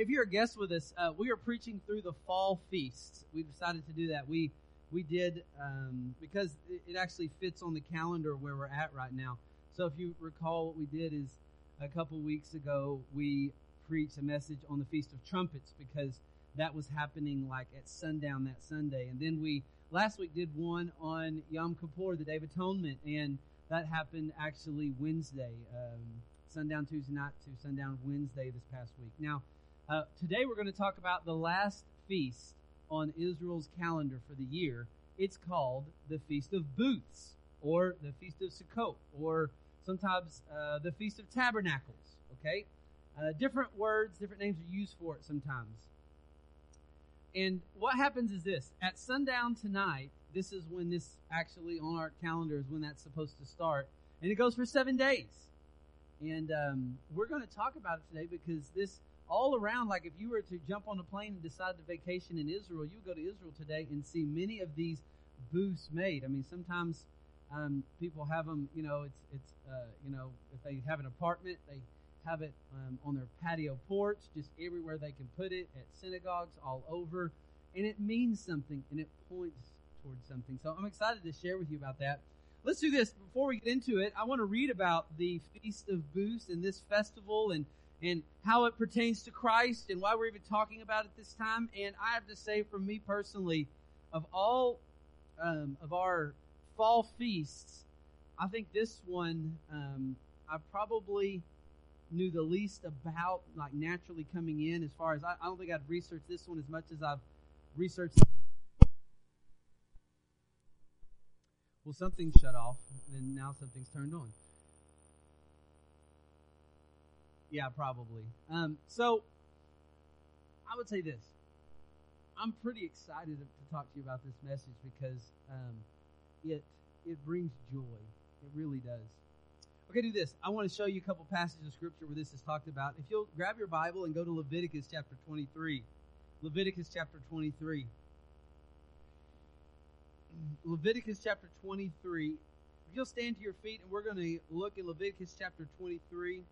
if you're a guest with us, uh, we are preaching through the fall feasts. We decided to do that. We we did um, because it, it actually fits on the calendar where we're at right now. So if you recall, what we did is a couple weeks ago we preached a message on the Feast of Trumpets because that was happening like at sundown that Sunday, and then we last week did one on Yom Kippur, the Day of Atonement, and that happened actually Wednesday, um, sundown Tuesday night to sundown Wednesday this past week. Now, uh, today we're going to talk about the last feast on Israel's calendar for the year. It's called the Feast of Booths, or the Feast of Sukkot, or sometimes uh, the Feast of Tabernacles. Okay, uh, different words, different names are used for it sometimes. And what happens is this: at sundown tonight, this is when this actually on our calendar is when that's supposed to start, and it goes for seven days. And um, we're going to talk about it today because this all around, like if you were to jump on a plane and decide to vacation in Israel, you would go to Israel today and see many of these booths made. I mean, sometimes um, people have them. You know, it's it's uh, you know if they have an apartment, they have it um, on their patio porch, just everywhere they can put it at synagogues all over, and it means something and it points towards something. So I'm excited to share with you about that. Let's do this before we get into it. I want to read about the Feast of Booths and this festival and and how it pertains to Christ and why we're even talking about it this time. And I have to say, for me personally, of all um, of our fall feasts, I think this one um, I probably knew the least about, like naturally coming in. As far as I, I don't think I'd researched this one as much as I've researched. Well, something shut off, and now something's turned on. Yeah, probably. Um, so, I would say this. I'm pretty excited to talk to you about this message because um, it it brings joy. It really does. Okay, do this. I want to show you a couple passages of scripture where this is talked about. If you'll grab your Bible and go to Leviticus chapter 23. Leviticus chapter 23. Leviticus chapter 23. If you'll stand to your feet and we're going to look at Leviticus chapter 23.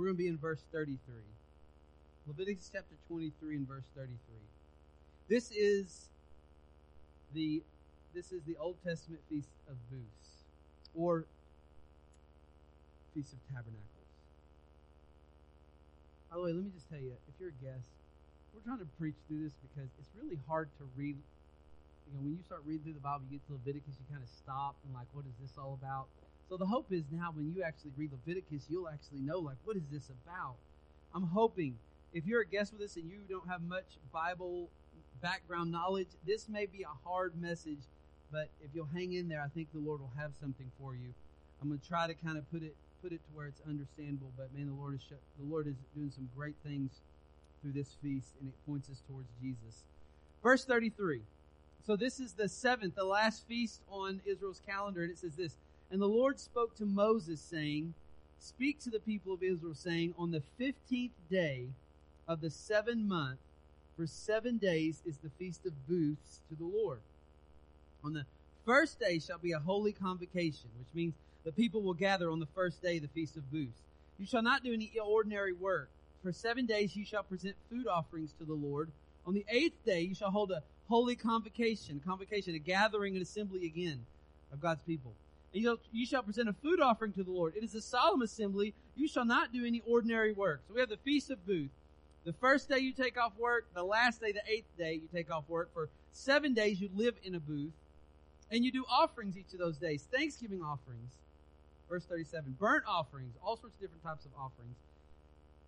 We're going to be in verse 33. Leviticus chapter 23 and verse 33. This is the this is the Old Testament feast of booths or feast of tabernacles. By the way, let me just tell you, if you're a guest, we're trying to preach through this because it's really hard to read. You know, when you start reading through the Bible, you get to Leviticus, you kind of stop and like, what is this all about? So the hope is now when you actually read Leviticus, you'll actually know like, what is this about? I'm hoping if you're a guest with us and you don't have much Bible background knowledge, this may be a hard message, but if you'll hang in there, I think the Lord will have something for you. I'm going to try to kind of put it put it to where it's understandable, but man, the Lord is the Lord is doing some great things through this feast, and it points us towards Jesus. Verse 33. So this is the seventh, the last feast on Israel's calendar, and it says this: And the Lord spoke to Moses, saying, Speak to the people of Israel, saying, On the fifteenth day of the seventh month, for seven days is the feast of booths to the Lord. On the first day shall be a holy convocation, which means the people will gather on the first day of the feast of booths. You shall not do any ordinary work. For seven days you shall present food offerings to the Lord. On the eighth day you shall hold a holy convocation, a convocation, a gathering and assembly again of God's people. You shall present a food offering to the Lord. It is a solemn assembly. You shall not do any ordinary work. So we have the feast of Booth. The first day you take off work, the last day, the eighth day, you take off work. For seven days you live in a booth. And you do offerings each of those days. Thanksgiving offerings. Verse 37. Burnt offerings. All sorts of different types of offerings.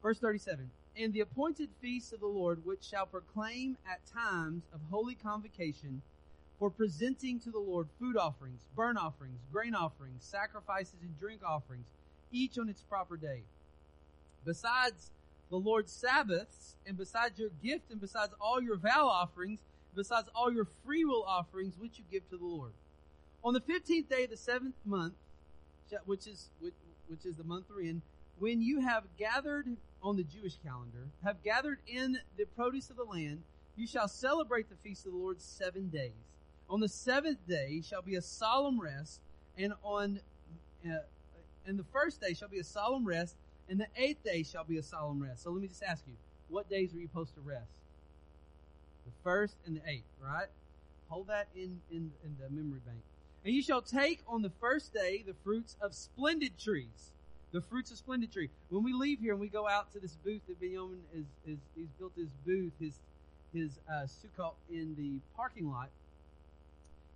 Verse 37. And the appointed feasts of the Lord, which shall proclaim at times of holy convocation, for presenting to the Lord food offerings, burnt offerings, grain offerings, sacrifices, and drink offerings, each on its proper day. Besides the Lord's Sabbaths, and besides your gift, and besides all your vow offerings, besides all your freewill offerings which you give to the Lord. On the fifteenth day of the seventh month, which is which, which is the month we're in, when you have gathered on the Jewish calendar, have gathered in the produce of the land, you shall celebrate the feast of the Lord seven days. On the seventh day shall be a solemn rest, and on uh, and the first day shall be a solemn rest, and the eighth day shall be a solemn rest. So let me just ask you, what days are you supposed to rest? The first and the eighth, right? Hold that in, in, in the memory bank. And you shall take on the first day the fruits of splendid trees. The fruits of splendid tree. When we leave here and we go out to this booth that Benjamin is, is he's built his booth, his his uh, sukkah in the parking lot.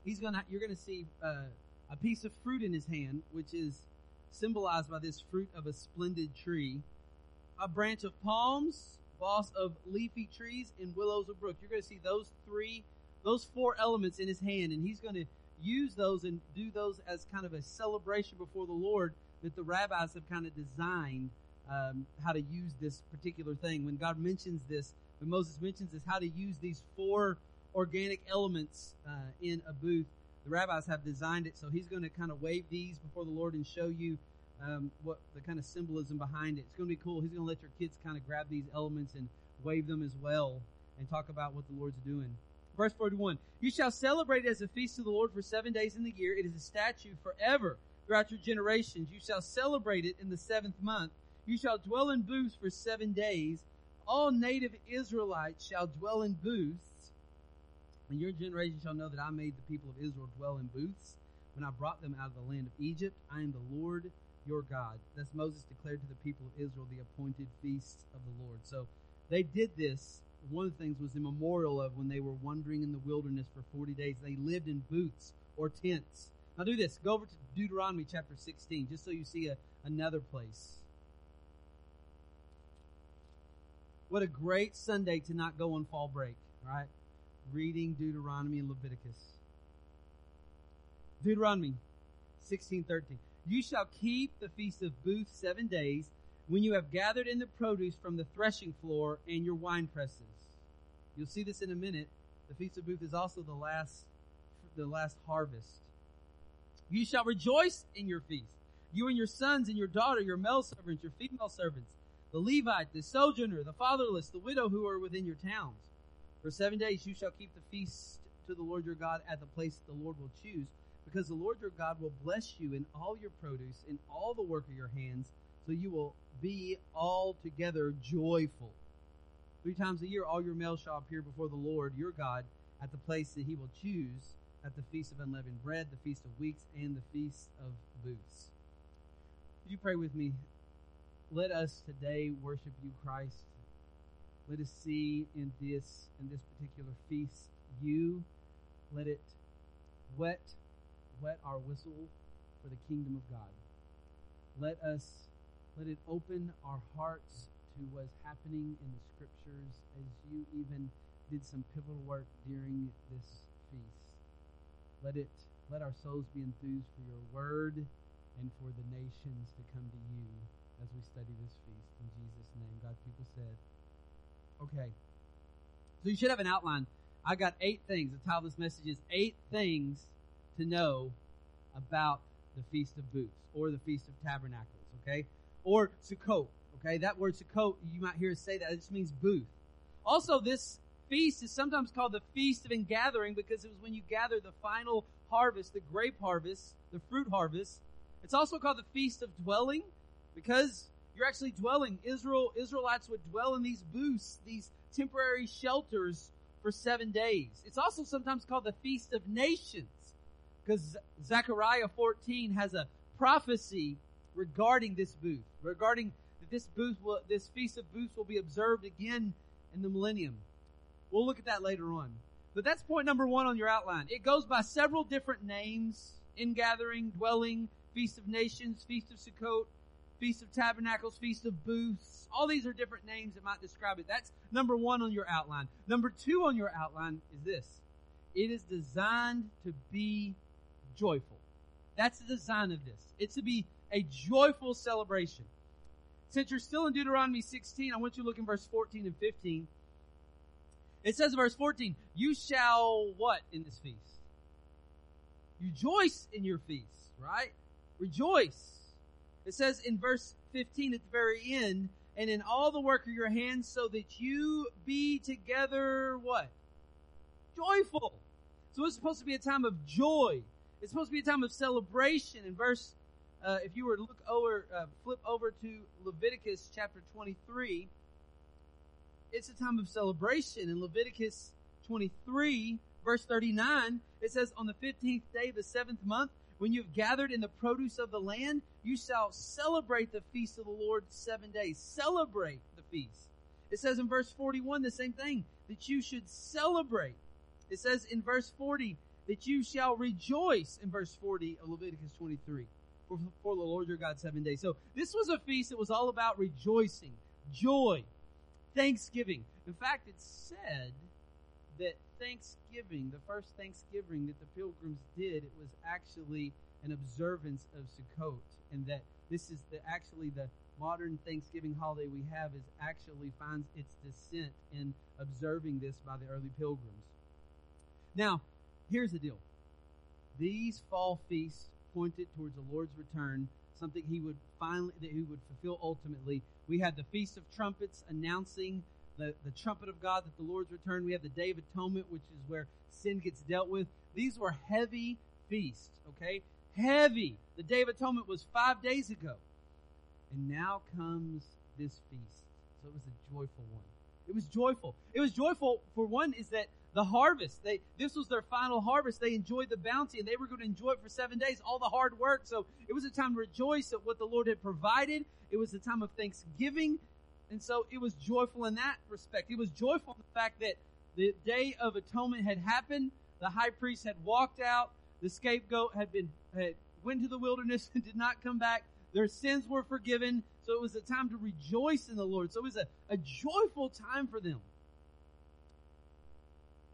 He's gonna you're gonna see uh, a piece of fruit in his hand, which is symbolized by this fruit of a splendid tree, a branch of palms, boss of leafy trees, and willows of brook. You're to see those three, those four elements in his hand, and he's to use those and do those as kind of a celebration before the Lord that the rabbis have kind of designed um, how to use this particular thing. When God mentions this, when Moses mentions this, how to use these four organic elements uh, in a booth, the rabbis have designed it. So he's going to kind of wave these before the Lord and show you um, what the kind of symbolism behind it. It's going to be cool. He's going to let your kids kind of grab these elements and wave them as well and talk about what the Lord's doing. Verse 41, You shall celebrate as a feast of the Lord for seven days in the year. It is a statute forever throughout your generations. You shall celebrate it in the seventh month. You shall dwell in booths for seven days. All native Israelites shall dwell in booths. And your generation shall know that I made the people of Israel dwell in booths when I brought them out of the land of Egypt. I am the Lord your God. Thus Moses declared to the people of Israel the appointed feasts of the Lord. So they did this. One of the things was the memorial of when they were wandering in the wilderness for 40 days. They lived in booths or tents. Now do this. Go over to Deuteronomy chapter 16, just so you see a, another place. What a great Sunday to not go on fall break, right? Reading Deuteronomy and Leviticus. Deuteronomy 16:13. You shall keep the feast of booths seven days when you have gathered in the produce from the threshing floor and your wine presses. You'll see this in a minute. The feast of booth is also the last, the last harvest. You shall rejoice in your feast. You and your sons and your daughter, your male servants, your female servants, the Levite, the sojourner, the fatherless, the widow who are within your towns. For seven days you shall keep the feast to the Lord your God at the place the Lord will choose, because the Lord your God will bless you in all your produce, in all the work of your hands, so you will be altogether joyful. Three times a year all your males shall appear before the Lord your God at the place that he will choose at the feast of unleavened bread, the feast of weeks, and the feast of booths. Would you pray with me? Let us today worship you, Christ. Let us see in this in this particular feast you. Let it wet wet our whistle for the kingdom of God. Let us let it open our hearts to what's happening in the scriptures as you even did some pivotal work during this feast. Let it let our souls be enthused for your word and for the nations to come to you as we study this feast. In Jesus' name. God's people said. Okay. So you should have an outline. I got eight things. The title of this message is Eight Things to Know About the Feast of Booths or the Feast of Tabernacles, okay? Or Sukkot, okay? That word Sukkot, you might hear us say that. It just means booth. Also, this feast is sometimes called the Feast of Ingathering because it was when you gather the final harvest, the grape harvest, the fruit harvest. It's also called the Feast of Dwelling because you're actually dwelling. Israel, Israelites would dwell in these booths, these temporary shelters for seven days. It's also sometimes called the Feast of Nations because Zechariah 14 has a prophecy regarding this booth, regarding that this booth will, this Feast of Booths will be observed again in the millennium. We'll look at that later on. But that's point number one on your outline. It goes by several different names. Ingathering, dwelling, Feast of Nations, Feast of Sukkot, Feast of Tabernacles, Feast of Booths. All these are different names that might describe it. That's number one on your outline. Number two on your outline is this. It is designed to be joyful. That's the design of this. It's to be a joyful celebration. Since you're still in Deuteronomy 16, I want you to look in verse 14 and 15. It says in verse 14, you shall what in this feast? Rejoice in your feast, right? Rejoice. It says in verse 15 at the very end, and in all the work of your hands so that you be together what? Joyful. So it's supposed to be a time of joy. It's supposed to be a time of celebration. In verse, uh, if you were to look over, uh, flip over to Leviticus chapter 23, it's a time of celebration. In Leviticus 23, verse 39, it says, On the 15th day of the seventh month, when you have gathered in the produce of the land, you shall celebrate the feast of the Lord seven days. Celebrate the feast. It says in verse 41 the same thing, that you should celebrate. It says in verse 40 that you shall rejoice in verse 40 of Leviticus 23 for, for the Lord your God seven days. So this was a feast that was all about rejoicing, joy, thanksgiving. In fact, it's said that Thanksgiving, the first Thanksgiving that the pilgrims did, it was actually an observance of Sukkot, and that this is the, actually the modern Thanksgiving holiday we have is actually finds its descent in observing this by the early pilgrims. Now, here's the deal. These fall feasts pointed towards the Lord's return, something he would finally that he would fulfill ultimately. We had the Feast of Trumpets announcing the, the trumpet of God that the Lord's return. We have the Day of Atonement, which is where sin gets dealt with. These were heavy feasts, okay? Heavy. The Day of Atonement was five days ago. And now comes this feast. So it was a joyful one. It was joyful. It was joyful for one is that the harvest. They this was their final harvest. They enjoyed the bounty and they were going to enjoy it for seven days, all the hard work. So it was a time to rejoice at what the Lord had provided. It was a time of thanksgiving. And so it was joyful in that respect. It was joyful in the fact that the day of atonement had happened. The high priest had walked out. The scapegoat had been had went to the wilderness and did not come back. Their sins were forgiven. So it was a time to rejoice in the Lord. So it was a, a joyful time for them.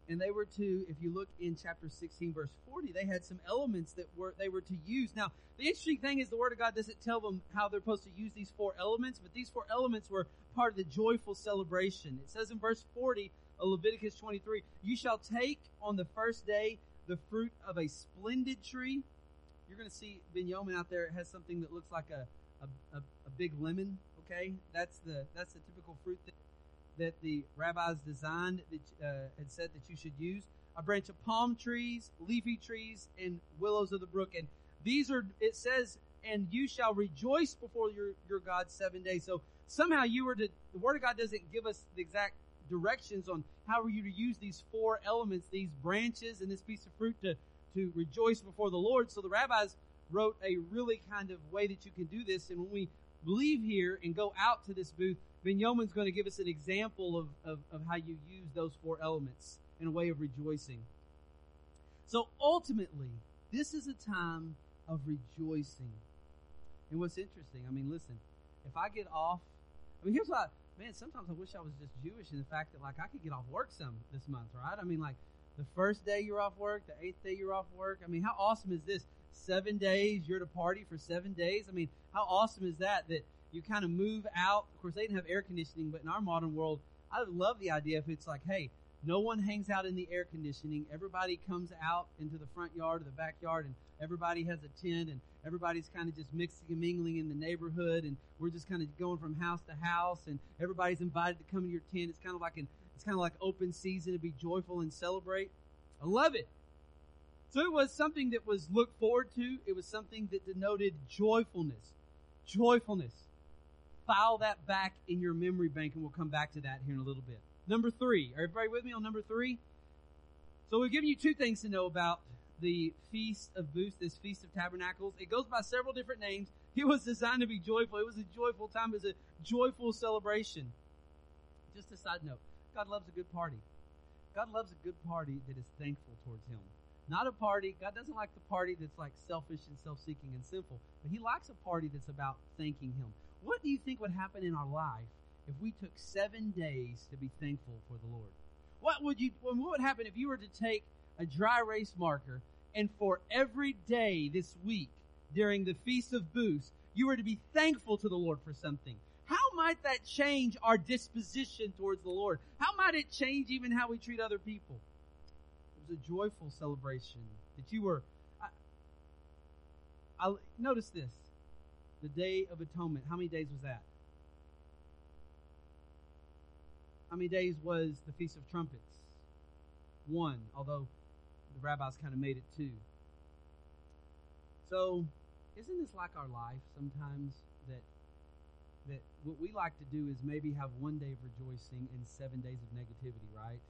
And they were to, if you look in chapter 16, verse 40, they had some elements that were, they were to use. Now, the interesting thing is the Word of God doesn't tell them how they're supposed to use these four elements, but these four elements were part of the joyful celebration. It says in verse 40 of Leviticus 23, You shall take on the first day the fruit of a splendid tree. You're going to see Binyamin out there. It has something that looks like a, a, a, a big lemon. Okay, that's the that's the typical fruit that, that the rabbis designed that uh, had said that you should use. A branch of palm trees, leafy trees, and willows of the brook. And these are it says, and you shall rejoice before your your God seven days. So somehow you were to, the Word of God doesn't give us the exact directions on how are you to use these four elements, these branches and this piece of fruit to, to rejoice before the Lord. So the rabbis wrote a really kind of way that you can do this. And when we leave here and go out to this booth, Binyamin's going to give us an example of, of, of how you use those four elements in a way of rejoicing. So ultimately, this is a time of rejoicing. And what's interesting, I mean, listen, if I get off I mean, here's why, man, sometimes I wish I was just Jewish in the fact that, like, I could get off work some this month, right? I mean, like, the first day you're off work, the eighth day you're off work. I mean, how awesome is this? Seven days, you're at a party for seven days. I mean, how awesome is that? That you kind of move out. Of course, they didn't have air conditioning, but in our modern world, I love the idea if it's like, hey, no one hangs out in the air conditioning. Everybody comes out into the front yard or the backyard, and everybody has a tent, and everybody's kind of just mixing and mingling in the neighborhood, and we're just kind of going from house to house, and everybody's invited to come to your tent. It's kind of like an it's kind of like open season to be joyful and celebrate. I love it. So it was something that was looked forward to. It was something that denoted joyfulness. Joyfulness. File that back in your memory bank, and we'll come back to that here in a little bit. Number three. Are everybody with me on number three? So we've given you two things to know about the Feast of Booths, this Feast of Tabernacles. It goes by several different names. It was designed to be joyful. It was a joyful time. It was a joyful celebration. Just a side note. God loves a good party. God loves a good party that is thankful towards Him. Not a party. God doesn't like the party that's like selfish and self-seeking and sinful. But He likes a party that's about thanking Him. What do you think would happen in our life if we took seven days to be thankful for the Lord? What would you? What would happen if you were to take a dry erase marker and for every day this week during the Feast of Booths, you were to be thankful to the Lord for something? How might that change our disposition towards the Lord? How might it change even how we treat other people? It was a joyful celebration that you were. I, I notice this: the Day of Atonement. How many days was that? How many days was the Feast of Trumpets? One, although the rabbis kind of made it two. So, isn't this like our life sometimes that that what we like to do is maybe have one day of rejoicing and seven days of negativity, right?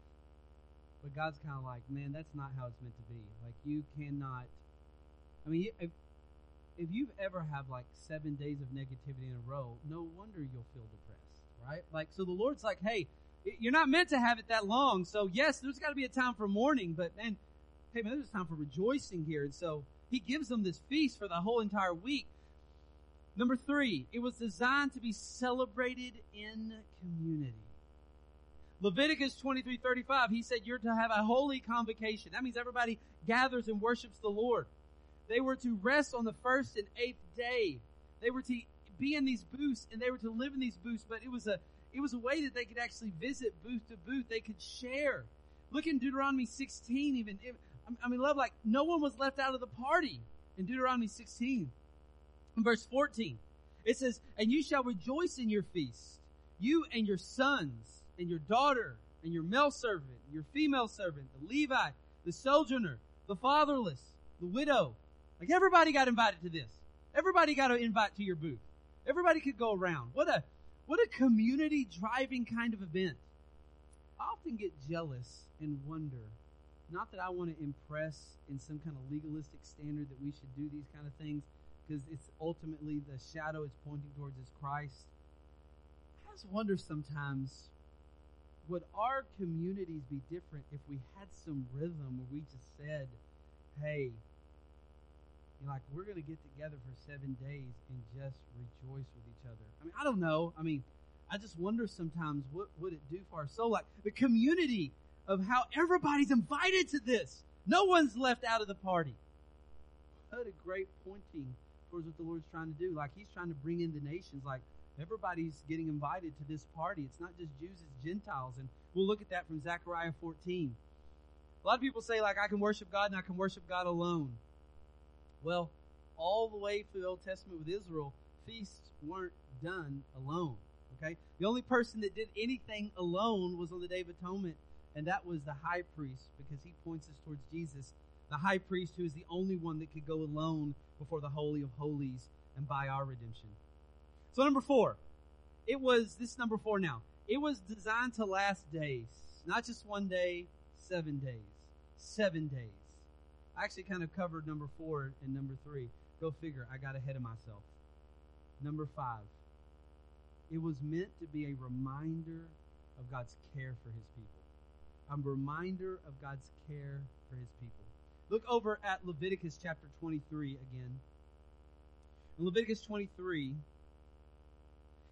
But God's kind of like, man, that's not how it's meant to be. Like you cannot. I mean, if you've ever had like seven days of negativity in a row, no wonder you'll feel depressed, right? Like, so the Lord's like, hey, you're not meant to have it that long. So yes, there's got to be a time for mourning, but man, hey man, there's a time for rejoicing here. And so He gives them this feast for the whole entire week. Number three, it was designed to be celebrated in community. Leviticus 23, 35, he said you're to have a holy convocation. That means everybody gathers and worships the Lord. They were to rest on the first and eighth day. They were to be in these booths and they were to live in these booths, but it was a, it was a way that they could actually visit booth to booth. They could share. Look in Deuteronomy 16 even. I mean, love, like, no one was left out of the party in Deuteronomy 16. In verse 14, it says, And you shall rejoice in your feast, you and your sons, and your daughter, and your male servant, your female servant, the Levite, the sojourner, the fatherless, the widow. Like everybody got invited to this. Everybody got to invite to your booth. Everybody could go around. What a, what a community driving kind of event. I often get jealous and wonder, not that I want to impress in some kind of legalistic standard that we should do these kind of things, because it's ultimately the shadow it's pointing towards is Christ. I just wonder sometimes would our communities be different if we had some rhythm where we just said, hey, like we're going to get together for seven days and just rejoice with each other. I mean, I don't know. I mean, I just wonder sometimes what would it do for our soul? Like the community of how everybody's invited to this. No one's left out of the party. What a great pointing towards what the Lord's trying to do. Like He's trying to bring in the nations. Like everybody's getting invited to this party. It's not just Jews, it's Gentiles. And we'll look at that from Zechariah 14. A lot of people say, like, I can worship God and I can worship God alone. Well, all the way through the Old Testament with Israel, feasts weren't done alone. Okay? The only person that did anything alone was on the Day of Atonement, and that was the high priest, because he points us towards Jesus, the high priest who is the only one that could go alone before the Holy of Holies and buy our redemption. So number four, it was, this number four now, it was designed to last days. Not just one day, seven days. Seven days. I actually kind of covered number four and number three. Go figure, I got ahead of myself. Number five, it was meant to be a reminder of God's care for his people. A reminder of God's care for his people. Look over at Leviticus chapter 23 again. In Leviticus 23,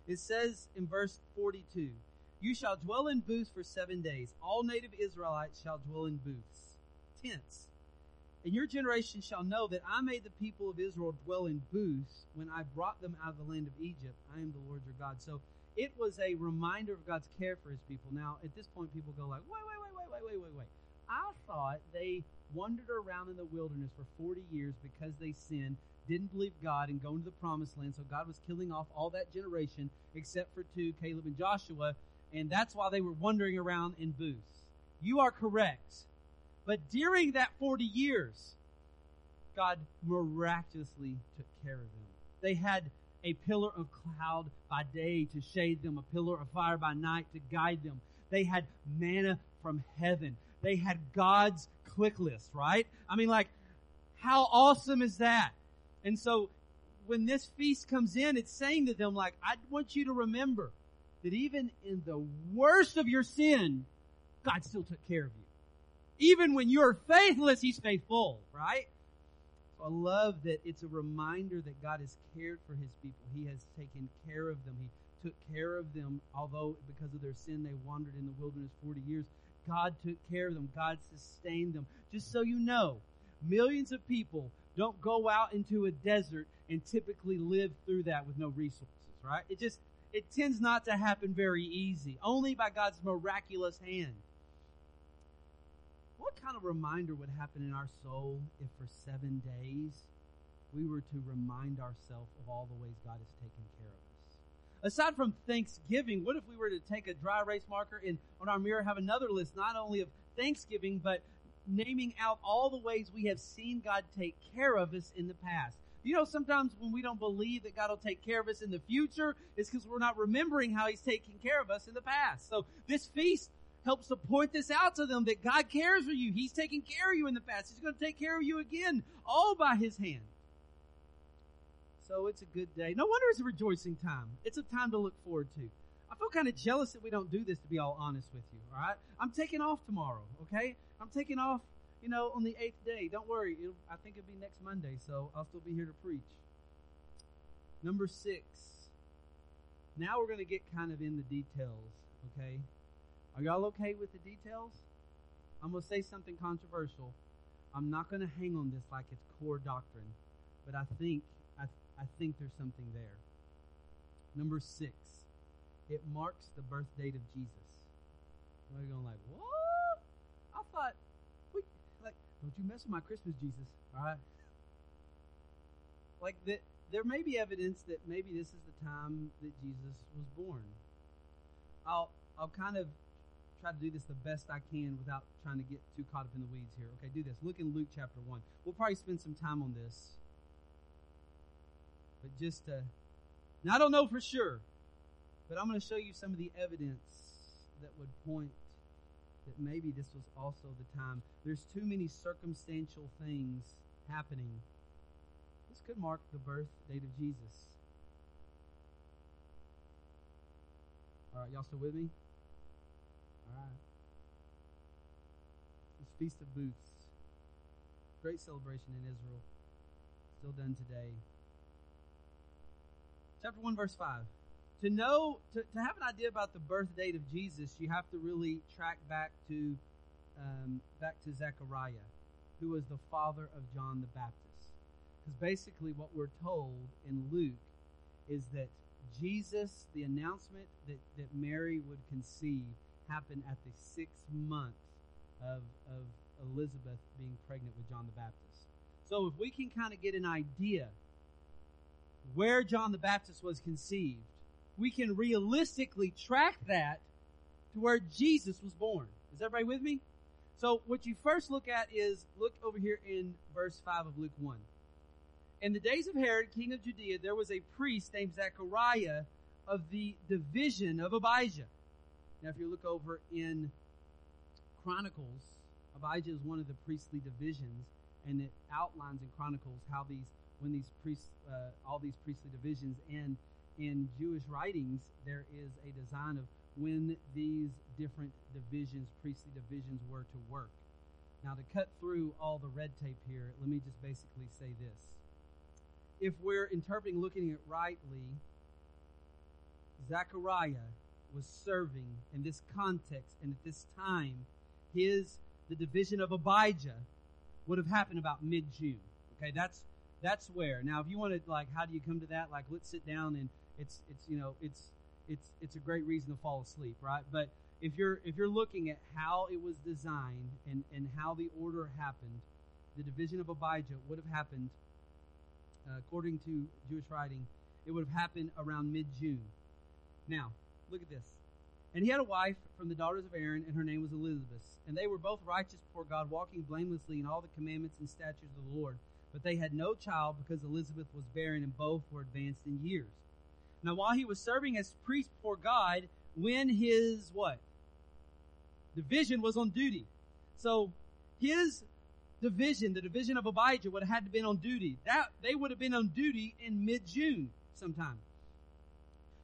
it says in verse 42, You shall dwell in booths for seven days. All native Israelites shall dwell in booths, tents. And your generation shall know that I made the people of Israel dwell in booths when I brought them out of the land of Egypt. I am the Lord your God. So it was a reminder of God's care for his people. Now, at this point, people go like, wait, wait, wait, wait, wait, wait, wait, wait. I thought they wandered around in the wilderness for 40 years because they sinned, didn't believe God, and go into the promised land. So God was killing off all that generation except for two, Caleb and Joshua. And that's why they were wandering around in booths. You are correct. But during that 40 years, God miraculously took care of them. They had a pillar of cloud by day to shade them, a pillar of fire by night to guide them. They had manna from heaven. They had God's click list, right? I mean, like, how awesome is that? And so when this feast comes in, it's saying to them, like, I want you to remember that even in the worst of your sin, God still took care of you. Even when you're faithless, He's faithful, right? So I love that it's a reminder that God has cared for His people. He has taken care of them. He took care of them, although because of their sin they wandered in the wilderness 40 years. God took care of them. God sustained them. Just so you know, millions of people don't go out into a desert and typically live through that with no resources, right? It just, it tends not to happen very easy. Only by God's miraculous hand. What kind of reminder would happen in our soul if for seven days we were to remind ourselves of all the ways God has taken care of us? Aside from Thanksgiving, what if we were to take a dry erase marker and on our mirror have another list, not only of Thanksgiving, but naming out all the ways we have seen God take care of us in the past. You know, sometimes when we don't believe that God will take care of us in the future, it's because we're not remembering how He's taken care of us in the past. So this feast helps to point this out to them that God cares for you. He's taking care of you in the past. He's going to take care of you again, all by His hand. So it's a good day. No wonder it's a rejoicing time. It's a time to look forward to. I feel kind of jealous that we don't do this, to be all honest with you. All right, I'm taking off tomorrow. Okay, I'm taking off. You know, on the eighth day. Don't worry. I think it'll be next Monday, so I'll still be here to preach. Number six. Now we're going to get kind of in the details. Okay, are y'all okay with the details? I'm going to say something controversial. I'm not going to hang on this like it's core doctrine, but I think I, I think there's something there. Number six it marks the birth date of Jesus. You're going like, what? I thought, wait, like, don't you mess with my Christmas Jesus, all right? Like that, there may be evidence that maybe this is the time that Jesus was born. I'll I'll kind of try to do this the best I can without trying to get too caught up in the weeds here. Okay, do this. Look in Luke chapter one. We'll probably spend some time on this, but just uh, now I don't know for sure, but I'm going to show you some of the evidence that would point that maybe this was also the time. There's too many circumstantial things happening. This could mark the birth date of Jesus. All right, y'all still with me? Right. It's Feast of Booths. Great celebration in Israel. Still done today. Chapter 1, verse 5 to know to, to have an idea about the birth date of Jesus, you have to really track back to um, back to Zechariah, who was the father of John the Baptist. Because basically, what we're told in Luke is that Jesus, the announcement that, that Mary would conceive, happened at the sixth month of, of Elizabeth being pregnant with John the Baptist. So, if we can kind of get an idea where John the Baptist was conceived, we can realistically track that to where Jesus was born. Is everybody with me? So what you first look at is look over here in verse 5 of Luke 1. In the days of Herod, king of Judea, there was a priest named Zechariah of the division of Abijah. Now if you look over in Chronicles, Abijah is one of the priestly divisions, and it outlines in Chronicles how these, when these priests, uh, all these priestly divisions end in Jewish writings, there is a design of when these different divisions, priestly divisions, were to work. Now, to cut through all the red tape here, let me just basically say this. If we're interpreting, looking at rightly, Zechariah was serving in this context and at this time, his the division of Abijah would have happened about mid June. Okay, that's that's where. Now, if you want to like, how do you come to that? Like, let's sit down and it's it's you know it's it's it's a great reason to fall asleep, right? But if you're if you're looking at how it was designed and and how the order happened, the division of Abijah would have happened uh, according to Jewish writing. It would have happened around mid June. Now, look at this. And he had a wife from the daughters of Aaron, and her name was Elizabeth. And they were both righteous before God, walking blamelessly in all the commandments and statutes of the Lord. But they had no child because Elizabeth was barren, and both were advanced in years. Now, while he was serving as priest before God, when his what? Division was on duty. So his division, the division of Abijah, would have had to been on duty. That they would have been on duty in mid-June sometime.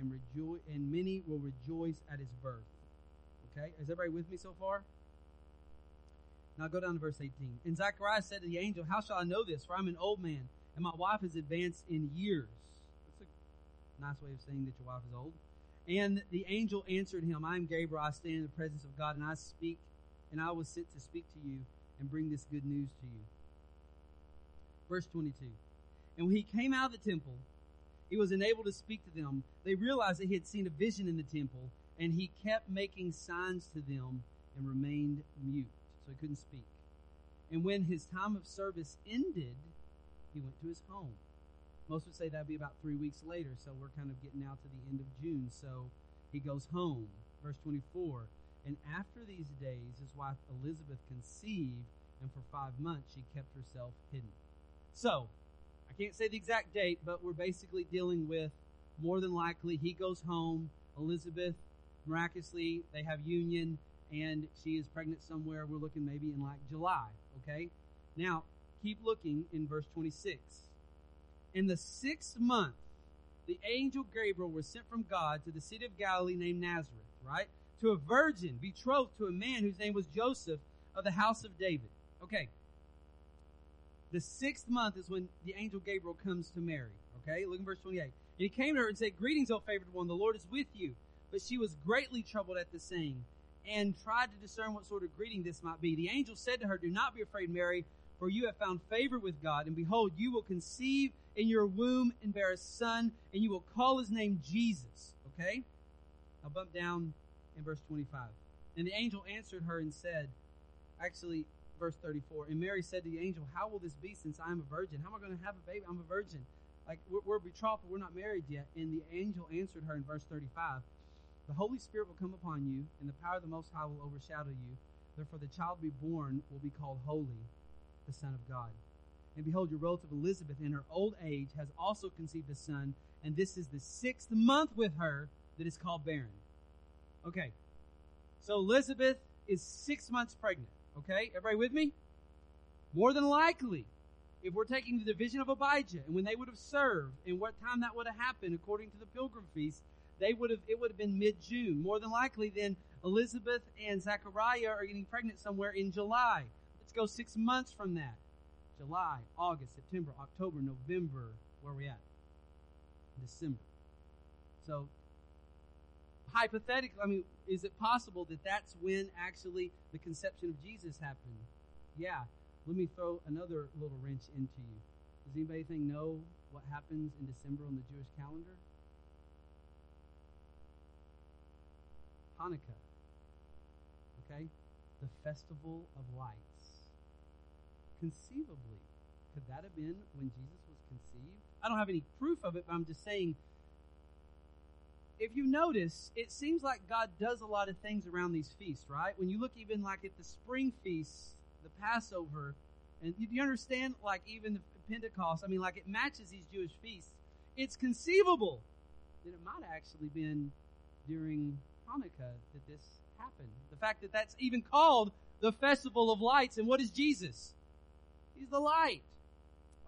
and rejoice, and many will rejoice at his birth. Okay, is everybody with me so far? Now go down to verse 18. And Zechariah said to the angel, How shall I know this? For I'm an old man, and my wife is advanced in years. That's a nice way of saying that your wife is old. And the angel answered him, I am Gabriel. I stand in the presence of God, and I speak, and I was sent to speak to you and bring this good news to you. Verse 22. And when he came out of the temple, he was unable to speak to them. They realized that he had seen a vision in the temple, and he kept making signs to them and remained mute, so he couldn't speak. And when his time of service ended, he went to his home. Most would say that'd be about three weeks later, so we're kind of getting now to the end of June. So he goes home. Verse 24. And after these days, his wife Elizabeth conceived, and for five months she kept herself hidden. So, can't say the exact date, but we're basically dealing with more than likely he goes home. Elizabeth, miraculously, they have union, and she is pregnant somewhere. We're looking maybe in like July, okay? Now, keep looking in verse 26. In the sixth month, the angel Gabriel was sent from God to the city of Galilee named Nazareth, right? To a virgin betrothed to a man whose name was Joseph of the house of David. Okay. The sixth month is when the angel Gabriel comes to Mary. Okay, look in verse 28. And he came to her and said, Greetings, O favored one, the Lord is with you. But she was greatly troubled at the saying, and tried to discern what sort of greeting this might be. The angel said to her, Do not be afraid, Mary, for you have found favor with God, and behold, you will conceive in your womb and bear a son, and you will call his name Jesus. Okay? I'll bump down in verse 25. And the angel answered her and said, actually, verse 34. And Mary said to the angel, How will this be since I am a virgin? How am I going to have a baby? I'm a virgin. Like, we're, we're betrothed, but we're not married yet. And the angel answered her in verse 35 The Holy Spirit will come upon you, and the power of the Most High will overshadow you. Therefore, the child to be born will be called Holy, the Son of God. And behold, your relative Elizabeth, in her old age, has also conceived a son, and this is the sixth month with her that is called barren. Okay, so Elizabeth is six months pregnant. Okay, everybody with me? More than likely, if we're taking the division of Abijah and when they would have served and what time that would have happened according to the pilgrim feast, they would have it would have been mid June. More than likely, then Elizabeth and Zechariah are getting pregnant somewhere in July. Let's go six months from that. July, August, September, October, November. Where are we at? December. So hypothetically, I mean, is it possible that that's when actually the conception of Jesus happened? Yeah. Let me throw another little wrench into you. Does anybody think know what happens in December on the Jewish calendar? Hanukkah. Okay? The festival of lights. Conceivably, could that have been when Jesus was conceived? I don't have any proof of it, but I'm just saying if you notice, it seems like God does a lot of things around these feasts, right? When you look even like at the spring feasts, the Passover, and you, you understand like even the Pentecost, I mean like it matches these Jewish feasts. It's conceivable that it might have actually been during Hanukkah that this happened. The fact that that's even called the Festival of Lights, and what is Jesus? He's the light.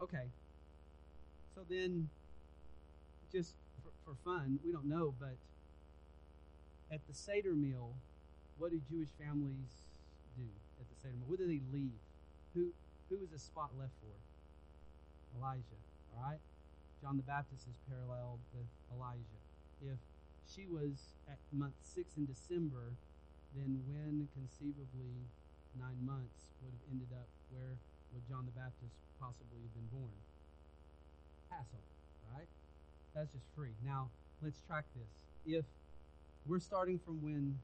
Okay. So then, just fun. We don't know, but at the Seder meal, what do Jewish families do at the Seder meal? What do they leave? Who who is a spot left for? Elijah. All right. John the Baptist is paralleled with Elijah. If she was at month six in December, then when conceivably nine months would have ended up where would John the Baptist possibly have been born? Passover. That's just free. Now, let's track this. If we're starting from when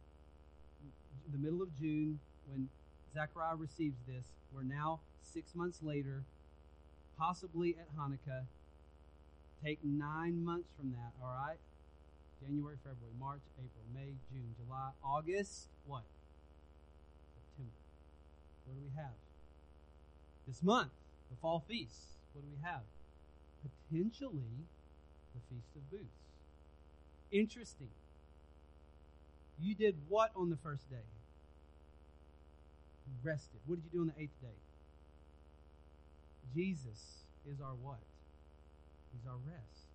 the middle of June, when Zechariah receives this, we're now six months later, possibly at Hanukkah. Take nine months from that, all right? January, February, March, April, May, June, July, August, what? September. What do we have? This month, the fall feasts. What do we have? Potentially the Feast of Booths. Interesting. You did what on the first day? You rested. What did you do on the eighth day? Jesus is our what? He's our rest.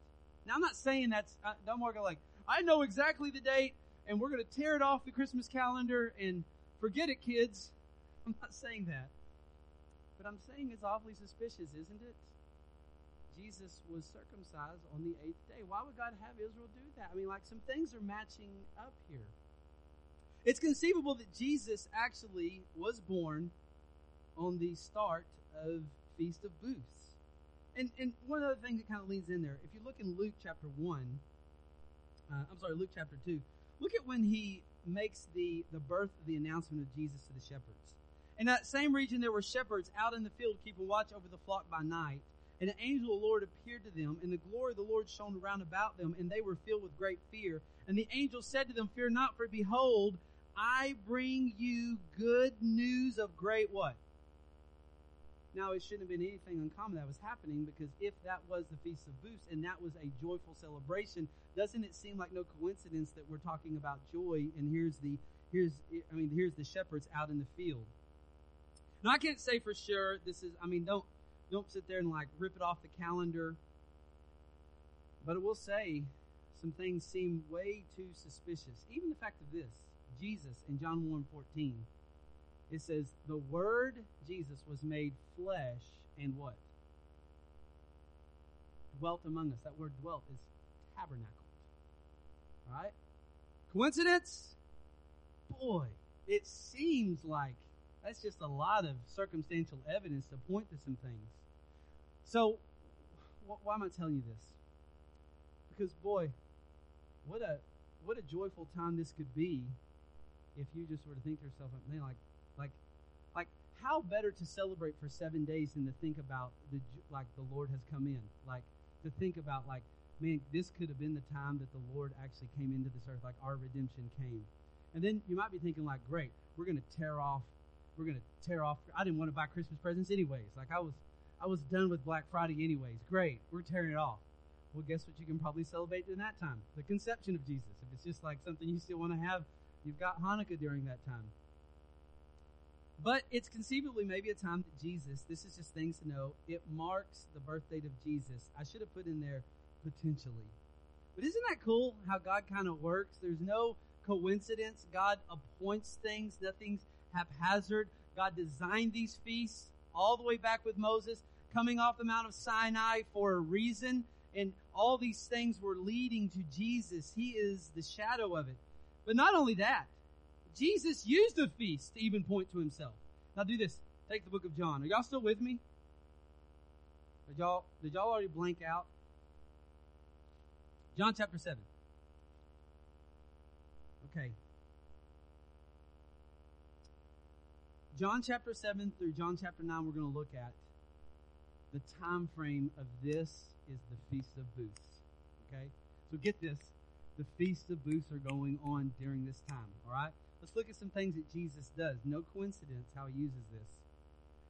Now, I'm not saying that's, uh, don't worry, like, I know exactly the date and we're going to tear it off the Christmas calendar and forget it, kids. I'm not saying that. But I'm saying it's awfully suspicious, isn't it? Jesus was circumcised on the eighth day. Why would God have Israel do that? I mean, like some things are matching up here. It's conceivable that Jesus actually was born on the start of Feast of Booths. and, and one other thing that kind of leads in there, if you look in Luke chapter 1, uh, I'm sorry, Luke chapter 2, look at when he makes the, the birth of the announcement of Jesus to the shepherds. In that same region, there were shepherds out in the field keeping watch over the flock by night. And an angel of the Lord appeared to them, and the glory of the Lord shone around about them, and they were filled with great fear. And the angel said to them, Fear not, for behold, I bring you good news of great what? Now, it shouldn't have been anything uncommon that was happening because if that was the Feast of Booths and that was a joyful celebration, doesn't it seem like no coincidence that we're talking about joy and here's the here's I mean here's the shepherds out in the field. Now I can't say for sure this is I mean don't don't sit there and like rip it off the calendar. But I will say some things seem way too suspicious. Even the fact of this, Jesus in John 1 14 it says, The Word, Jesus, was made flesh and what? Dwelt among us. That word dwelt is tabernacled. Right? Coincidence? Boy, it seems like that's just a lot of circumstantial evidence to point to some things. So, wh- why am I telling you this? Because, boy, what a what a joyful time this could be if you just were to think to yourself, man, like like, like how better to celebrate for seven days than to think about the like the Lord has come in, like to think about like, man, this could have been the time that the Lord actually came into this earth, like our redemption came. And then you might be thinking like, great, we're going to tear off, we're to tear off. I didn't want to buy Christmas presents anyways. Like I was, I was done with Black Friday anyways. Great, we're tearing it off. Well, guess what you can probably celebrate in that time? The conception of Jesus. If it's just like something you still want to have, you've got Hanukkah during that time. But it's conceivably maybe a time that Jesus, this is just things to know, it marks the birth date of Jesus. I should have put in there potentially. But isn't that cool how God kind of works? There's no coincidence. God appoints things, nothing's haphazard. God designed these feasts all the way back with Moses, coming off the Mount of Sinai for a reason. And all these things were leading to Jesus. He is the shadow of it. But not only that, Jesus used the feast to even point to himself. Now do this. Take the book of John. Are y'all still with me? Did y'all, did y'all already blank out? John chapter 7. Okay. John chapter 7 through John chapter 9 we're going to look at. The time frame of this is the Feast of Booths. Okay? So get this. The Feast of Booths are going on during this time. All right? Let's look at some things that Jesus does. No coincidence how he uses this.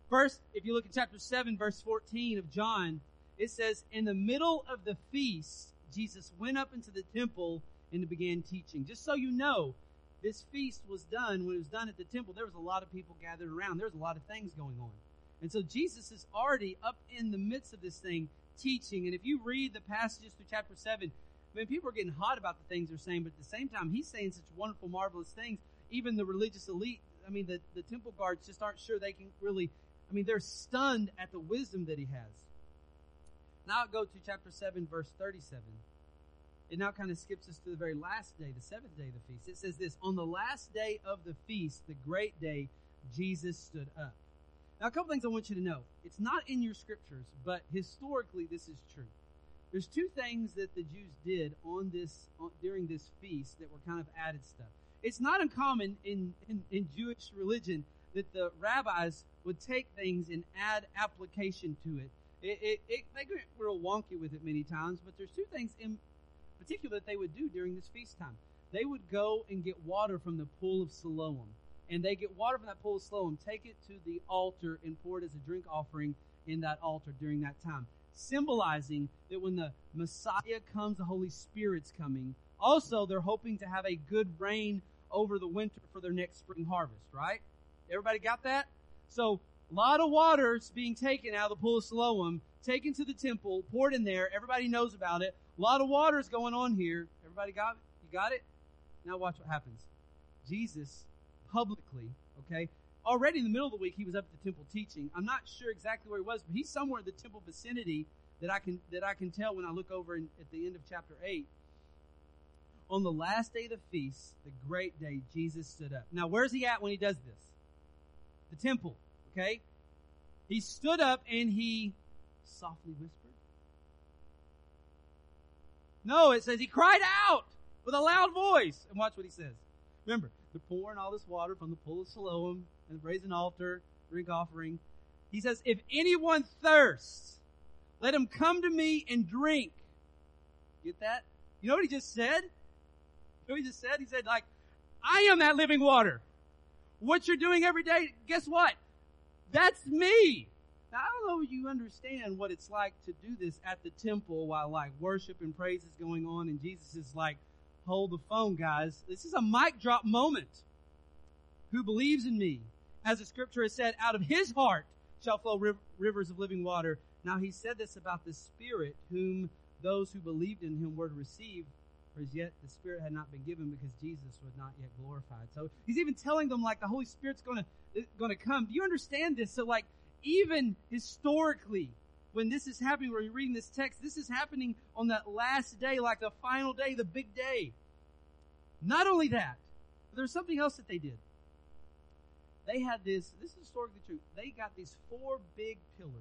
First, if you look at chapter 7, verse 14 of John, it says, In the middle of the feast, Jesus went up into the temple and began teaching. Just so you know, this feast was done when it was done at the temple. There was a lot of people gathered around. There was a lot of things going on. And so Jesus is already up in the midst of this thing teaching. And if you read the passages through chapter 7, I mean, people are getting hot about the things they're saying, but at the same time, he's saying such wonderful, marvelous things even the religious elite, I mean, the, the temple guards just aren't sure they can really, I mean, they're stunned at the wisdom that he has. Now I'll go to chapter 7, verse 37. It now kind of skips us to the very last day, the seventh day of the feast. It says this On the last day of the feast, the great day, Jesus stood up. Now, a couple things I want you to know. It's not in your scriptures, but historically, this is true. There's two things that the Jews did on this on, during this feast that were kind of added stuff it's not uncommon in, in, in Jewish religion that the rabbis would take things and add application to it. It, it, it. They get real wonky with it many times, but there's two things in particular that they would do during this feast time. They would go and get water from the pool of Siloam. And they get water from that pool of Siloam, take it to the altar, and pour it as a drink offering in that altar during that time. Symbolizing that when the Messiah comes, the Holy Spirit's coming. Also, they're hoping to have a good rain over the winter for their next spring harvest, right? Everybody got that? So, a lot of water's being taken out of the pool of Siloam, taken to the temple, poured in there. Everybody knows about it. A lot of water's going on here. Everybody got it? You got it? Now watch what happens. Jesus publicly, okay, already in the middle of the week he was up at the temple teaching. I'm not sure exactly where he was, but he's somewhere in the temple vicinity that I can that I can tell when I look over in, at the end of chapter eight on the last day of the feast, the great day, Jesus stood up. Now, where's he at when he does this? The temple, okay? He stood up and he softly whispered? No, it says he cried out with a loud voice. And watch what he says. Remember, they're pouring all this water from the pool of Siloam and the an altar, drink offering. He says, if anyone thirsts, let him come to me and drink. Get that? You know what he just said? You know what he just said? He said, like, I am that living water. What you're doing every day, guess what? That's me. Now, I don't know if you understand what it's like to do this at the temple while like worship and praise is going on and Jesus is like, hold the phone, guys. This is a mic drop moment. Who believes in me? As the scripture has said, out of his heart shall flow rivers of living water. Now he said this about the Spirit, whom those who believed in him were to receive, for as yet the Spirit had not been given because Jesus was not yet glorified. So he's even telling them like the Holy Spirit's gonna, gonna come. Do you understand this? So like, even historically, when this is happening, where you're reading this text, this is happening on that last day, like the final day, the big day. Not only that, but there's something else that they did. They had this, this is historically true. They got these four big pillars,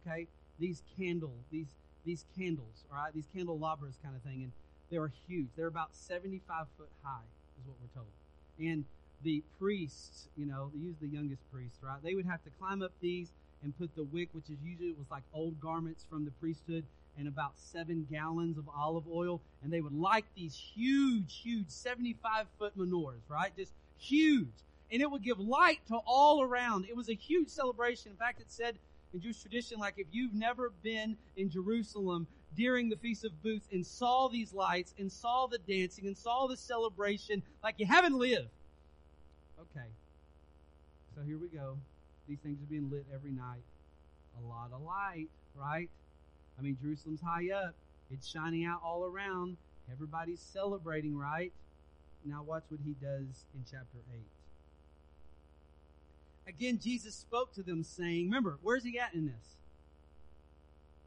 okay? These candle, these, these candles, all right? These candelabras kind of thing. And they were huge. They're about 75 foot high, is what we're told. And the priests, you know, they the youngest priests, right? They would have to climb up these and put the wick, which is usually it was like old garments from the priesthood, and about seven gallons of olive oil, and they would light these huge, huge 75 foot menorahs, right? Just huge. And it would give light to all around. It was a huge celebration. In fact, it said in Jewish tradition, like if you've never been in Jerusalem during the Feast of Booths and saw these lights and saw the dancing and saw the celebration, like you haven't lived. Okay. So here we go. These things are being lit every night. A lot of light, right? I mean, Jerusalem's high up. It's shining out all around. Everybody's celebrating, right? Now watch what he does in chapter 8. Again, Jesus spoke to them saying, remember, where's he at in this?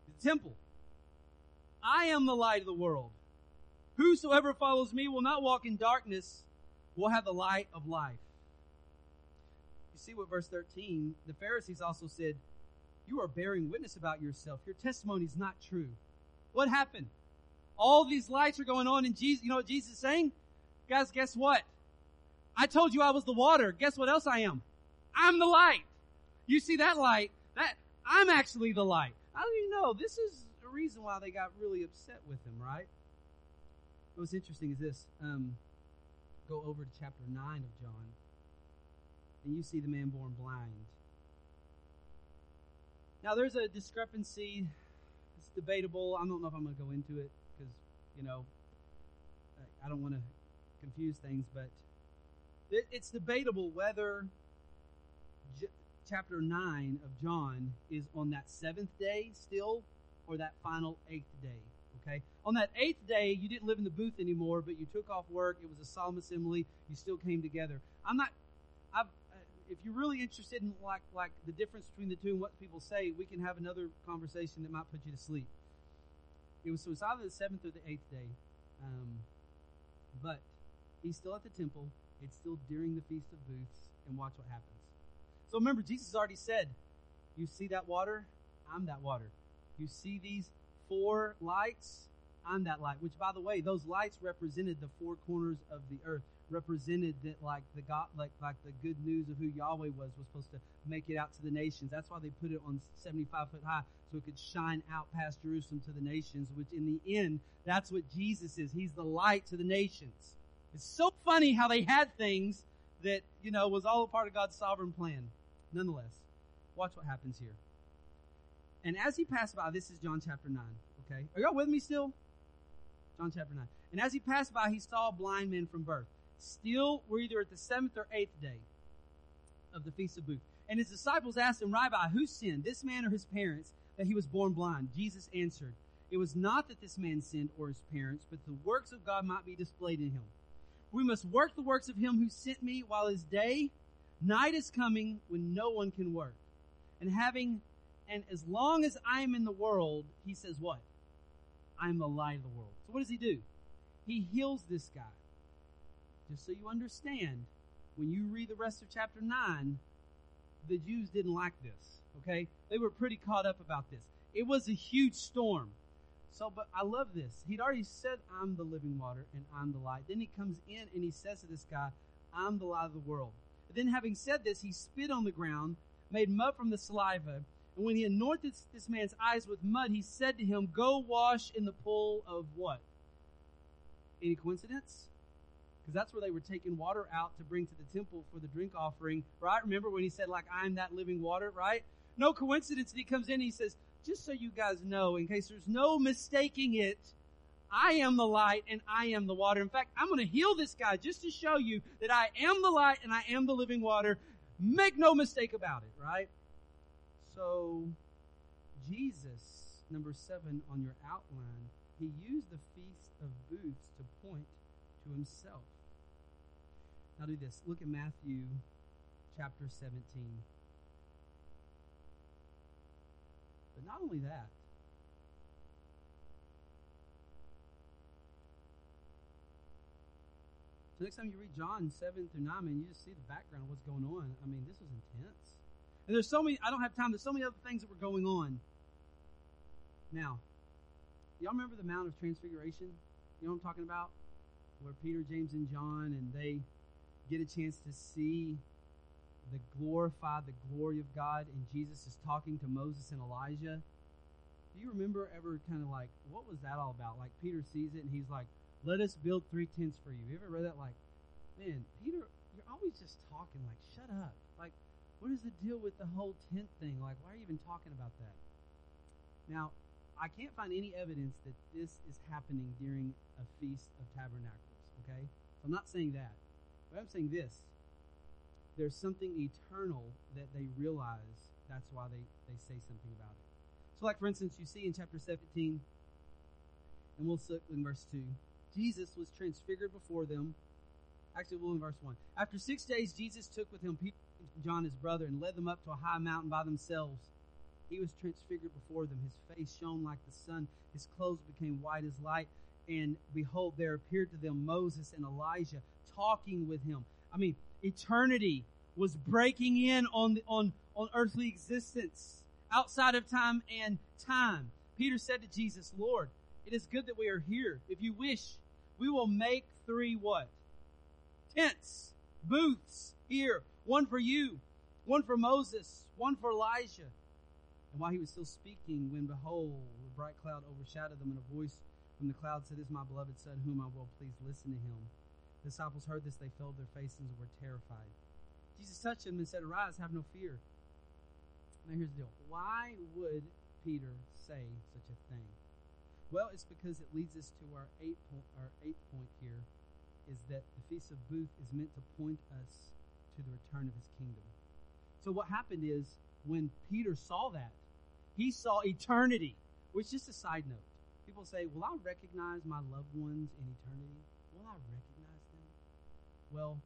The temple. I am the light of the world. Whosoever follows me will not walk in darkness, will have the light of life see what verse 13, the Pharisees also said, You are bearing witness about yourself. Your testimony is not true. What happened? All these lights are going on and Jesus, you know what Jesus is saying? Guys, guess what? I told you I was the water. Guess what else I am? I'm the light. You see that light? That, I'm actually the light. How do you know? This is the reason why they got really upset with him, right? What's interesting is this. Um, go over to chapter 9 of John and you see the man born blind. Now, there's a discrepancy. It's debatable. I don't know if I'm going to go into it because, you know, I don't want to confuse things, but it's debatable whether chapter 9 of John is on that seventh day still or that final eighth day. Okay? On that eighth day, you didn't live in the booth anymore, but you took off work. It was a solemn assembly. You still came together. I'm not, I've, if you're really interested in like like the difference between the two and what people say, we can have another conversation that might put you to sleep. It was so it's either the seventh or the eighth day, um, but he's still at the temple. It's still during the feast of booths, and watch what happens. So remember, Jesus already said, "You see that water? I'm that water. You see these four lights? I'm that light." Which, by the way, those lights represented the four corners of the earth represented that like the God, like like the good news of who Yahweh was was supposed to make it out to the nations. That's why they put it on 75 foot high so it could shine out past Jerusalem to the nations. Which in the end, that's what Jesus is. He's the light to the nations. It's so funny how they had things that you know was all a part of God's sovereign plan. Nonetheless, watch what happens here. And as he passed by, this is John chapter 9. Okay, are y'all with me still? John chapter 9. And as he passed by, he saw a blind man from birth. Still, we're either at the seventh or eighth day of the Feast of Booths. And his disciples asked him, Rabbi, who sinned, this man or his parents, that he was born blind? Jesus answered, It was not that this man sinned or his parents, but the works of God might be displayed in him. We must work the works of him who sent me while his day, night is coming when no one can work. And having, and as long as I am in the world, he says what? I am the light of the world. So what does he do? He heals this guy just so you understand, when you read the rest of chapter 9, the Jews didn't like this. Okay? They were pretty caught up about this. It was a huge storm. So, but I love this. He'd already said, I'm the living water and I'm the light. Then he comes in and he says to this guy, I'm the light of the world. And then, having said this, he spit on the ground, made mud from the saliva, and when he anointed this man's eyes with mud, he said to him, Go wash in the pool of what? Any coincidence? Because that's where they were taking water out to bring to the temple for the drink offering, right? Remember when he said, like, I'm that living water, right? No coincidence that he comes in and he says, just so you guys know, in case there's no mistaking it, I am the light and I am the water. In fact, I'm going to heal this guy just to show you that I am the light and I am the living water. Make no mistake about it, right? So, Jesus, number seven on your outline, he used the Feast of Booths to point to himself. Now do this. Look at Matthew chapter 17. But not only that, so next time you read John 7 through 9, man, you just see the background of what's going on. I mean, this was intense. And there's so many, I don't have time, there's so many other things that were going on. Now, y'all remember the Mount of Transfiguration? You know what I'm talking about? Where Peter, James, and John, and they get a chance to see the glorify the glory of God, and Jesus is talking to Moses and Elijah. Do you remember ever kind of like what was that all about? Like Peter sees it and he's like, "Let us build three tents for you." You ever read that? Like, man, Peter, you're always just talking. Like, shut up. Like, what is the deal with the whole tent thing? Like, why are you even talking about that? Now, I can't find any evidence that this is happening during a feast of tabernacles. Okay, so I'm not saying that, but I'm saying this there's something eternal that they realize that's why they, they say something about it. So, like for instance, you see in chapter 17, and we'll look in verse 2, Jesus was transfigured before them. Actually, we'll in verse 1. After six days, Jesus took with him Peter John, his brother, and led them up to a high mountain by themselves. He was transfigured before them. His face shone like the sun. His clothes became white as light. And behold, there appeared to them Moses and Elijah talking with him. I mean, eternity was breaking in on, the, on, on earthly existence outside of time and time. Peter said to Jesus, Lord, it is good that we are here. If you wish, we will make three what? Tents, booths here. One for you, one for Moses, one for Elijah. And while he was still speaking, when behold, a bright cloud overshadowed them, and a voice from the cloud said, This is my beloved Son, whom I will please listen to him. The disciples heard this, they fell their faces and were terrified. Jesus touched them and said, Arise, have no fear. Now here's the deal. Why would Peter say such a thing? Well, it's because it leads us to our eighth point, our eighth point here, is that the Feast of Booth is meant to point us to the return of his kingdom. So what happened is when Peter saw that, he saw eternity, which is just a side note. People say, Will I recognize my loved ones in eternity? Will I recognize well,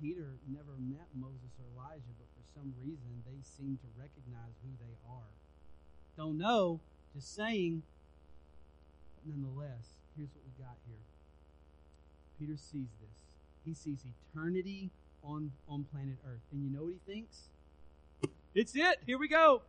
Peter never met Moses or Elijah, but for some reason they seem to recognize who they are. Don't know, just saying. Nonetheless, here's what we got here. Peter sees this. He sees eternity on, on planet Earth. And you know what he thinks? It's it. Here we go.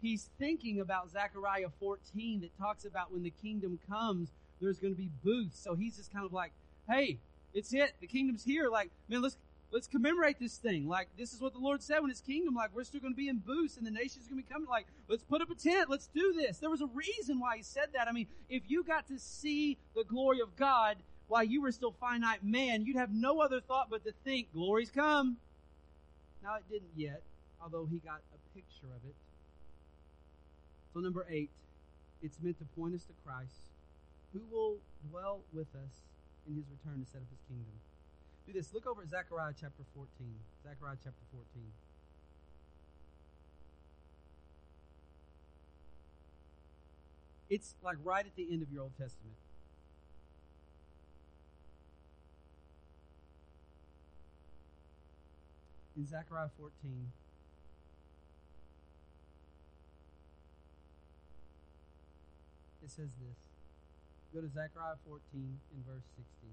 He's thinking about Zechariah 14 that talks about when the kingdom comes, there's going to be booths. So he's just kind of like, hey, it's it. The kingdom's here. Like, man, let's let's commemorate this thing. Like, this is what the Lord said when His kingdom. Like, we're still going to be in booths, and the nation's going to be coming. Like, let's put up a tent. Let's do this. There was a reason why He said that. I mean, if you got to see the glory of God while you were still finite man, you'd have no other thought but to think, glory's come. Now, it didn't yet, although he got a picture of it. So, number eight, it's meant to point us to Christ, who will dwell with us in his return to set up his kingdom. Do this. Look over at Zechariah chapter 14. Zechariah chapter 14. It's like right at the end of your Old Testament. In Zechariah 14, it says this. Go to Zechariah 14 and verse 16.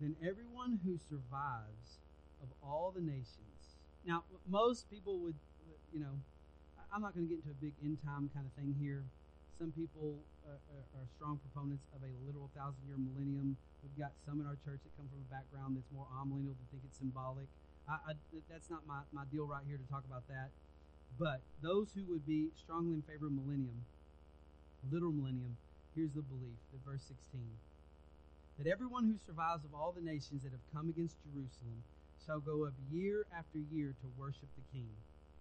Then everyone who survives of all the nations. Now, most people would you know, I'm not going to get into a big end time kind of thing here. Some people uh, are, are strong proponents of a literal thousand year millennium. We've got some in our church that come from a background that's more amillennial to think it's symbolic. I, I, that's not my, my deal right here to talk about that. But those who would be strongly in favor of millennium, literal millennium, here's the belief that verse 16 that everyone who survives of all the nations that have come against Jerusalem shall go up year after year to worship the King.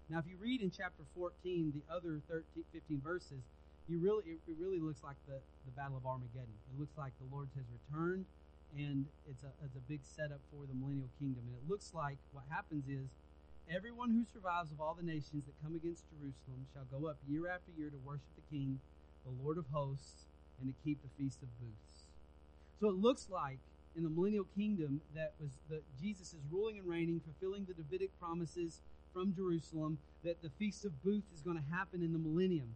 Now, if you read in chapter 14 the other 13, 15 verses, you really it, really looks like the, the Battle of Armageddon. It looks like the Lord has returned, and it's a, it's a big setup for the millennial kingdom. And it looks like what happens is everyone who survives of all the nations that come against Jerusalem shall go up year after year to worship the King, the Lord of hosts, and to keep the Feast of Booths. So it looks like in the millennial kingdom that was that Jesus is ruling and reigning, fulfilling the Davidic promises from Jerusalem, that the Feast of Booths is going to happen in the millennium.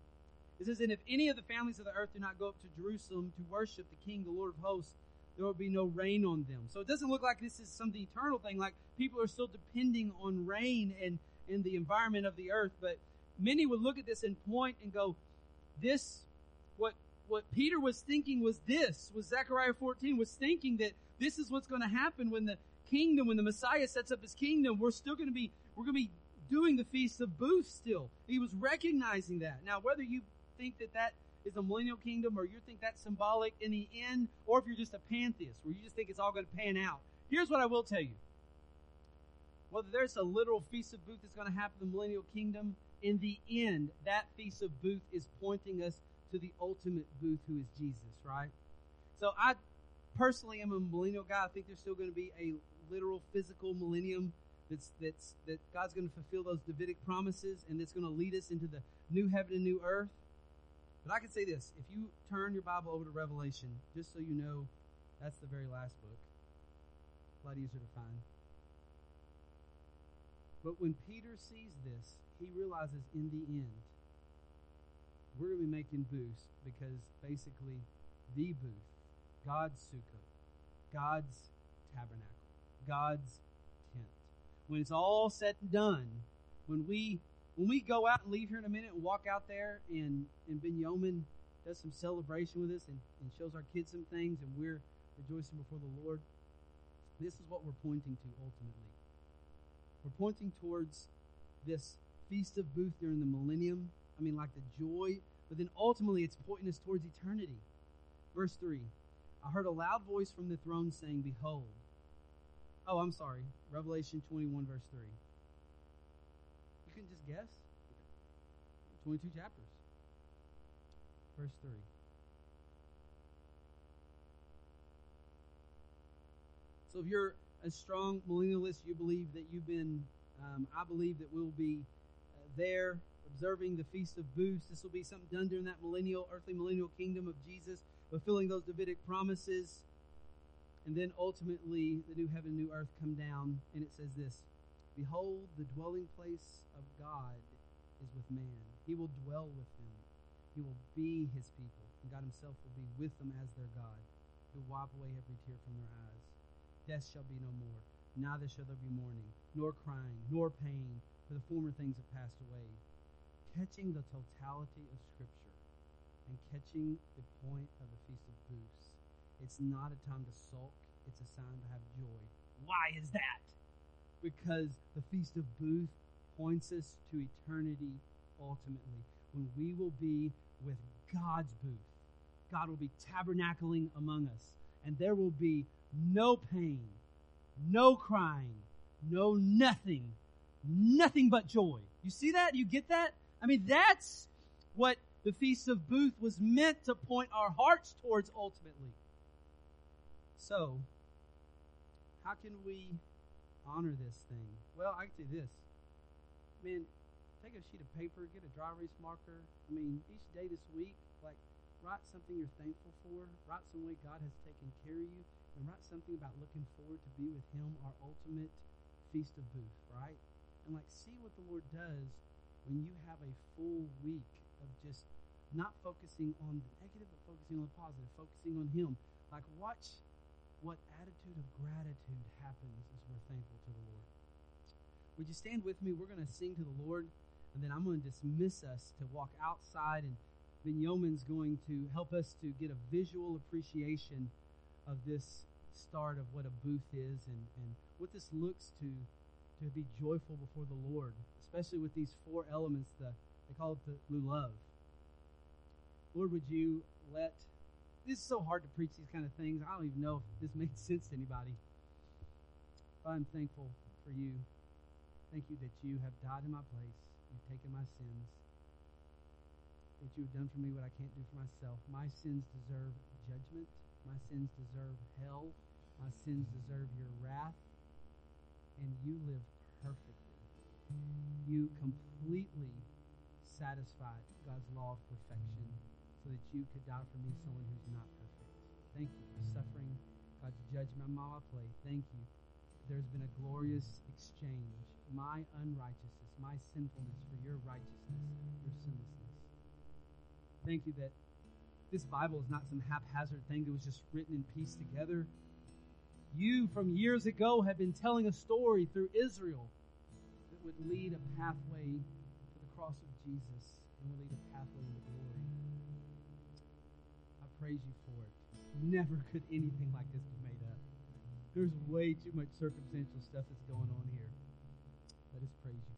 It says, And if any of the families of the earth do not go up to Jerusalem to worship the King, the Lord of hosts, there will be no rain on them. So it doesn't look like this is some eternal thing, like people are still depending on rain and, and the environment of the earth. But many would look at this and point and go, This, what what Peter was thinking was this, was Zechariah 14 was thinking that this is what's going to happen when the kingdom, when the Messiah sets up his kingdom, we're still going to be, we're going to be doing the Feast of Booths still. He was recognizing that. Now, whether you think that that is a millennial kingdom or you think that's symbolic in the end, or if you're just a pantheist, where you just think it's all going to pan out, here's what I will tell you. Whether there's a literal Feast of Booth that's going to happen in the millennial kingdom, in the end, that Feast of Booth is pointing us to the ultimate booth who is Jesus, right? So I personally am a millennial guy. I think there's still going to be a literal physical millennium that's that's that God's going to fulfill those Davidic promises and that's going to lead us into the new heaven and new earth. But I can say this, if you turn your Bible over to Revelation, just so you know, that's the very last book. A lot easier to find. But when Peter sees this, he realizes in the end we're going to be making booths because basically the booth, God's sukkah, God's tabernacle, God's tent. When it's all said and done, when we when we go out and leave here in a minute and walk out there and, and Ben Yeoman does some celebration with us and, and shows our kids some things and we're rejoicing before the Lord, this is what we're pointing to ultimately. We're pointing towards this Feast of Booth during the millennium I mean, like the joy, but then ultimately it's pointing us towards eternity. Verse 3 I heard a loud voice from the throne saying, Behold. Oh, I'm sorry. Revelation 21, verse 3. You can just guess. 22 chapters. Verse 3. So if you're a strong millennialist, you believe that you've been, um, I believe that we'll be uh, there observing the Feast of Booths. This will be something done during that millennial, earthly millennial kingdom of Jesus, fulfilling those Davidic promises. And then ultimately, the new heaven, new earth come down, and it says this Behold, the dwelling place of God is with man. He will dwell with them, He will be His people, and God Himself will be with them as their God. He will wipe away every tear from their eyes. Death shall be no more, neither shall there be mourning, nor crying, nor pain, for the former things have passed away catching the totality of Scripture and catching the point of the Feast of Booths. It's not a time to sulk, it's a sign to have joy. Why is that? Because the Feast of Booth points us to eternity ultimately, when we will be with God's booth. God will be tabernacling among us, and there will be no pain, no crying, no nothing, nothing but joy. You see that? You get that? I mean, that's what the Feast of Booth was meant to point our hearts towards ultimately. So, how can we honor this thing? Well, I can say this. Man, take a sheet of paper, get a dry erase marker. I mean, each day this week, like, write something you're thankful for. Write some way God has taken care of you. And write something about looking forward to be with Him, our ultimate Feast of Booth, right? And, like, see what the Lord does when you have a full week of just not focusing on the negative, but focusing on the positive, focusing on Him. Like, watch what attitude of gratitude happens as we're thankful to the Lord. Would you stand with me? We're going to sing to the Lord. And then I'm going to dismiss us to walk outside, and then Yeoman's going to help us to get a visual appreciation of this start of what a booth is and, and what this looks to to be joyful before the Lord, especially with these four elements. The they call it the lulav. Lord, would you let this is so hard to preach these kind of things. I don't even know if this makes sense to anybody. But I'm thankful for you. Thank you that you have died in my place. You've taken my sins. That you have done for me what I can't do for myself. My sins deserve judgment. My sins deserve hell. My sins deserve your wrath. And you live perfectly. You completely satisfied God's law of perfection so that you could die for me, someone who's not perfect. Thank you for suffering God's judgment on my play. Thank you. There's been a glorious exchange. My unrighteousness, my sinfulness for your righteousness, your sinlessness. Thank you that this Bible is not some haphazard thing that was just written and pieced together. You, from years ago, have been telling a story through Israel that would lead a pathway to the cross of Jesus and would lead a pathway into glory. I praise you for it. Never could anything like this. There's way too much circumstantial stuff that's going on here. Let us praise you